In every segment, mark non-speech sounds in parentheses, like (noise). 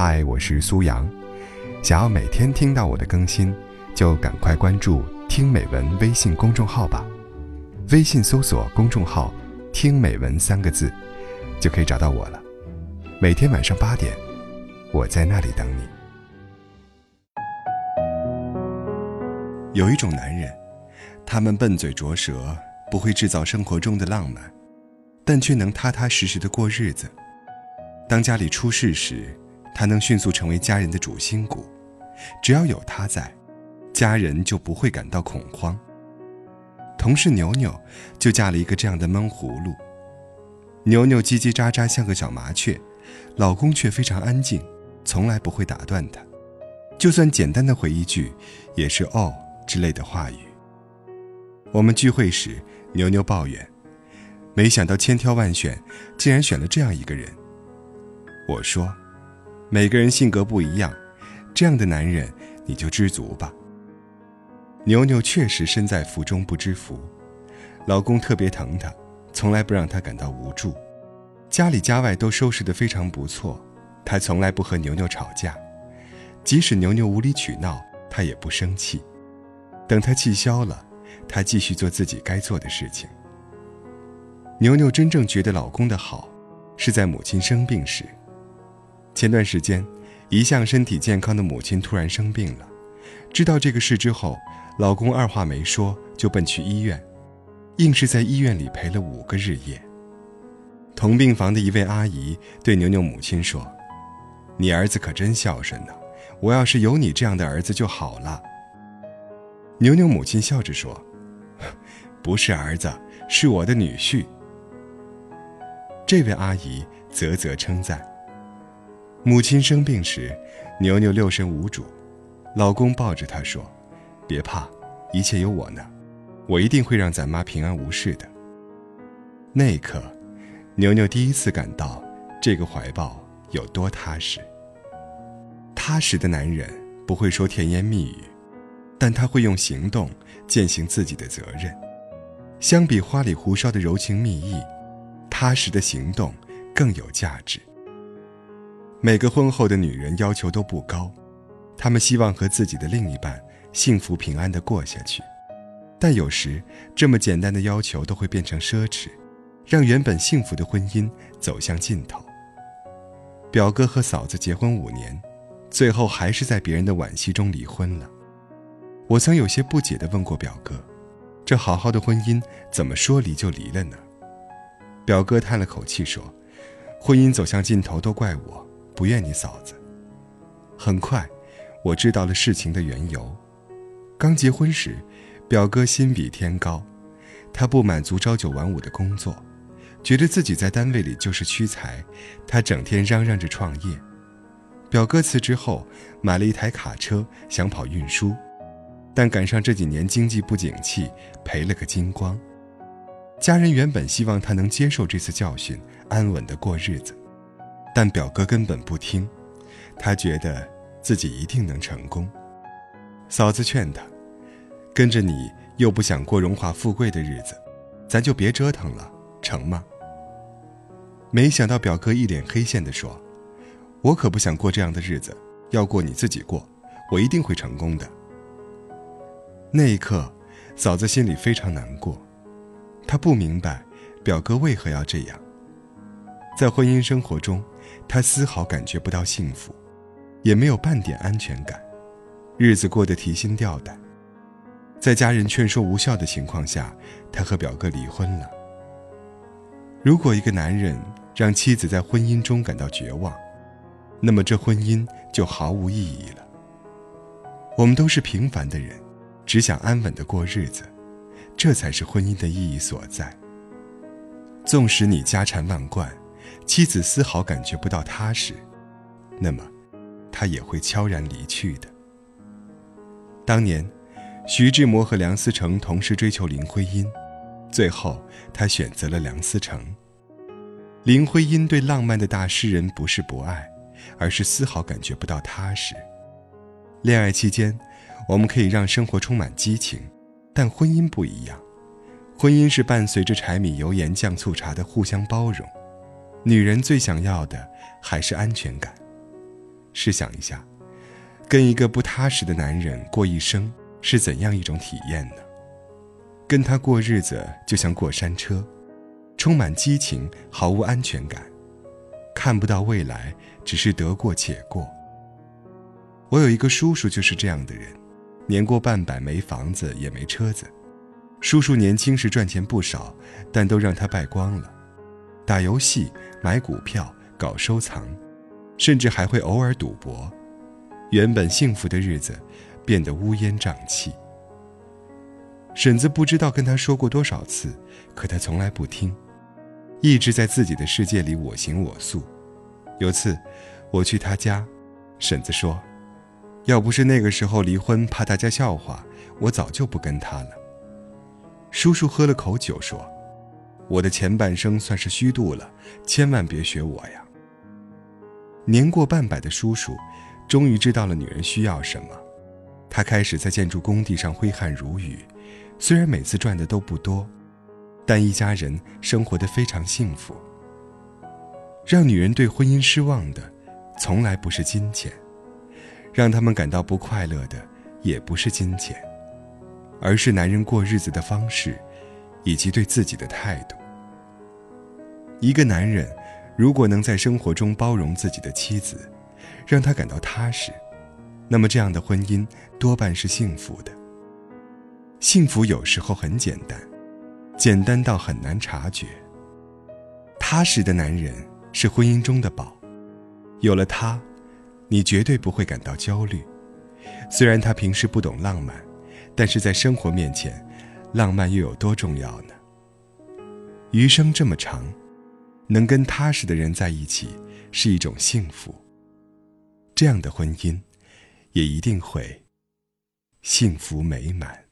嗨，我是苏阳。想要每天听到我的更新，就赶快关注“听美文”微信公众号吧。微信搜索公众号“听美文”三个字，就可以找到我了。每天晚上八点，我在那里等你。有一种男人，他们笨嘴拙舌，不会制造生活中的浪漫，但却能踏踏实实的过日子。当家里出事时，他能迅速成为家人的主心骨，只要有他在，家人就不会感到恐慌。同事牛牛就嫁了一个这样的闷葫芦。牛牛叽叽喳喳像个小麻雀，老公却非常安静，从来不会打断她，就算简单的回一句，也是哦之类的话语。我们聚会时，牛牛抱怨，没想到千挑万选，竟然选了这样一个人。我说。每个人性格不一样，这样的男人你就知足吧。牛牛确实身在福中不知福，老公特别疼她，从来不让她感到无助，家里家外都收拾得非常不错，他从来不和牛牛吵架，即使牛牛无理取闹，他也不生气。等他气消了，他继续做自己该做的事情。牛牛真正觉得老公的好，是在母亲生病时。前段时间，一向身体健康的母亲突然生病了。知道这个事之后，老公二话没说就奔去医院，硬是在医院里陪了五个日夜。同病房的一位阿姨对牛牛母亲说：“你儿子可真孝顺呢，我要是有你这样的儿子就好了。” (laughs) 牛牛母亲笑着说：“不是儿子，是我的女婿。”这位阿姨啧啧称赞。母亲生病时，牛牛六神无主，老公抱着她说：“别怕，一切有我呢，我一定会让咱妈平安无事的。”那一刻，牛牛第一次感到这个怀抱有多踏实。踏实的男人不会说甜言蜜语，但他会用行动践行自己的责任。相比花里胡哨的柔情蜜意，踏实的行动更有价值。每个婚后的女人要求都不高，她们希望和自己的另一半幸福平安地过下去，但有时这么简单的要求都会变成奢侈，让原本幸福的婚姻走向尽头。表哥和嫂子结婚五年，最后还是在别人的惋惜中离婚了。我曾有些不解地问过表哥：“这好好的婚姻怎么说离就离了呢？”表哥叹了口气说：“婚姻走向尽头都怪我。”不怨你嫂子。很快，我知道了事情的缘由。刚结婚时，表哥心比天高，他不满足朝九晚五的工作，觉得自己在单位里就是屈才。他整天嚷嚷着创业。表哥辞职后，买了一台卡车，想跑运输，但赶上这几年经济不景气，赔了个精光。家人原本希望他能接受这次教训，安稳的过日子。但表哥根本不听，他觉得自己一定能成功。嫂子劝他：“跟着你又不想过荣华富贵的日子，咱就别折腾了，成吗？”没想到表哥一脸黑线地说：“我可不想过这样的日子，要过你自己过，我一定会成功的。”那一刻，嫂子心里非常难过，她不明白表哥为何要这样。在婚姻生活中。他丝毫感觉不到幸福，也没有半点安全感，日子过得提心吊胆。在家人劝说无效的情况下，他和表哥离婚了。如果一个男人让妻子在婚姻中感到绝望，那么这婚姻就毫无意义了。我们都是平凡的人，只想安稳的过日子，这才是婚姻的意义所在。纵使你家产万贯。妻子丝毫感觉不到踏实，那么，他也会悄然离去的。当年，徐志摩和梁思成同时追求林徽因，最后他选择了梁思成。林徽因对浪漫的大诗人不是不爱，而是丝毫感觉不到踏实。恋爱期间，我们可以让生活充满激情，但婚姻不一样，婚姻是伴随着柴米油盐酱醋茶的互相包容。女人最想要的还是安全感。试想一下，跟一个不踏实的男人过一生是怎样一种体验呢？跟他过日子就像过山车，充满激情，毫无安全感，看不到未来，只是得过且过。我有一个叔叔就是这样的人，年过半百，没房子也没车子。叔叔年轻时赚钱不少，但都让他败光了。打游戏、买股票、搞收藏，甚至还会偶尔赌博。原本幸福的日子，变得乌烟瘴气。婶子不知道跟他说过多少次，可他从来不听，一直在自己的世界里我行我素。有次，我去他家，婶子说：“要不是那个时候离婚，怕大家笑话，我早就不跟他了。”叔叔喝了口酒说。我的前半生算是虚度了，千万别学我呀。年过半百的叔叔，终于知道了女人需要什么。他开始在建筑工地上挥汗如雨，虽然每次赚的都不多，但一家人生活的非常幸福。让女人对婚姻失望的，从来不是金钱；让他们感到不快乐的，也不是金钱，而是男人过日子的方式，以及对自己的态度。一个男人，如果能在生活中包容自己的妻子，让她感到踏实，那么这样的婚姻多半是幸福的。幸福有时候很简单，简单到很难察觉。踏实的男人是婚姻中的宝，有了他，你绝对不会感到焦虑。虽然他平时不懂浪漫，但是在生活面前，浪漫又有多重要呢？余生这么长。能跟踏实的人在一起是一种幸福，这样的婚姻也一定会幸福美满。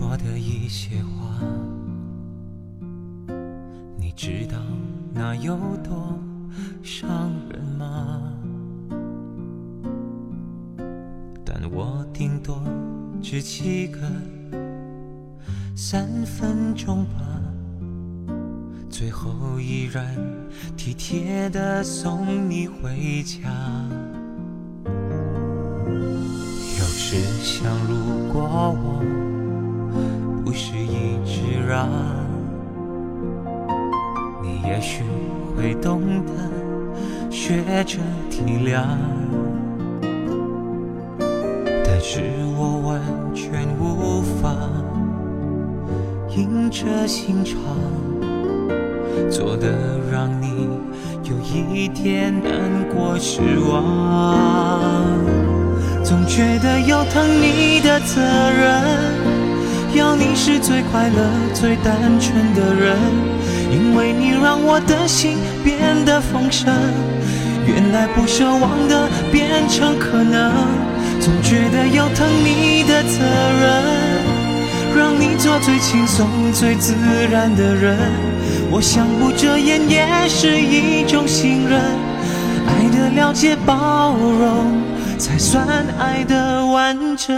说的一些话，你知道那有多伤人吗？但我顶多只记个三分钟吧，最后依然体贴的送你回家。有时想，如果我不是一直让。你也许会懂得学着体谅，但是我完全无法硬着心肠，做的让你有一点难过失望。总觉得有疼你的责任，要你是最快乐、最单纯的人。因为你让我的心变得丰盛，原来不奢望的变成可能，总觉得有疼你的责任，让你做最轻松、最自然的人。我想不遮掩也是一种信任，爱的了解、包容，才算爱的完整。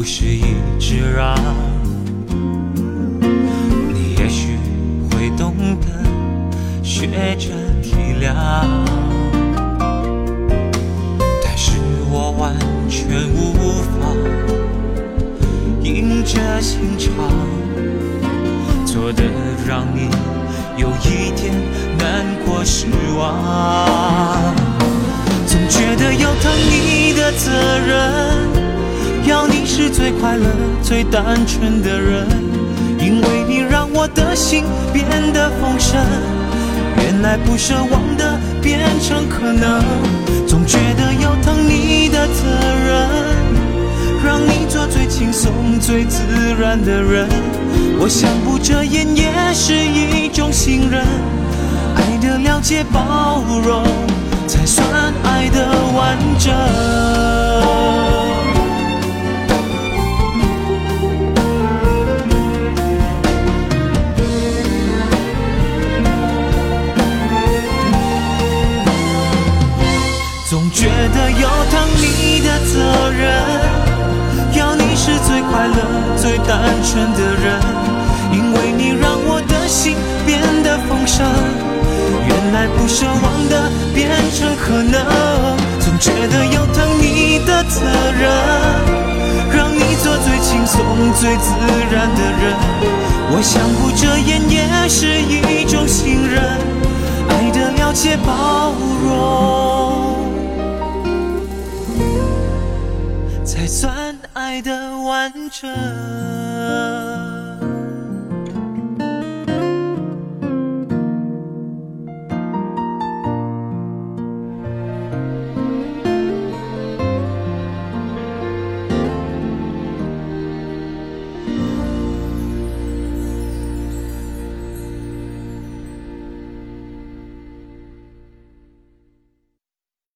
不是一直让，你也许会懂得学着体谅，但是我完全无法硬着心肠，做的让你有一点难过失望，最快乐、最单纯的人，因为你让我的心变得丰盛。原来不奢望的变成可能，总觉得有疼你的责任。让你做最轻松、最自然的人。我想不遮掩也是一种信任。爱的了解、包容，才算爱得完整。觉得有疼你的责任，要你是最快乐、最单纯的人，因为你让我的心变得丰盛。原来不奢望的变成可能，总觉得有疼你的责任，让你做最轻松、最自然的人。我想不遮掩也是一种信任，爱的了解包容。才算爱的完整。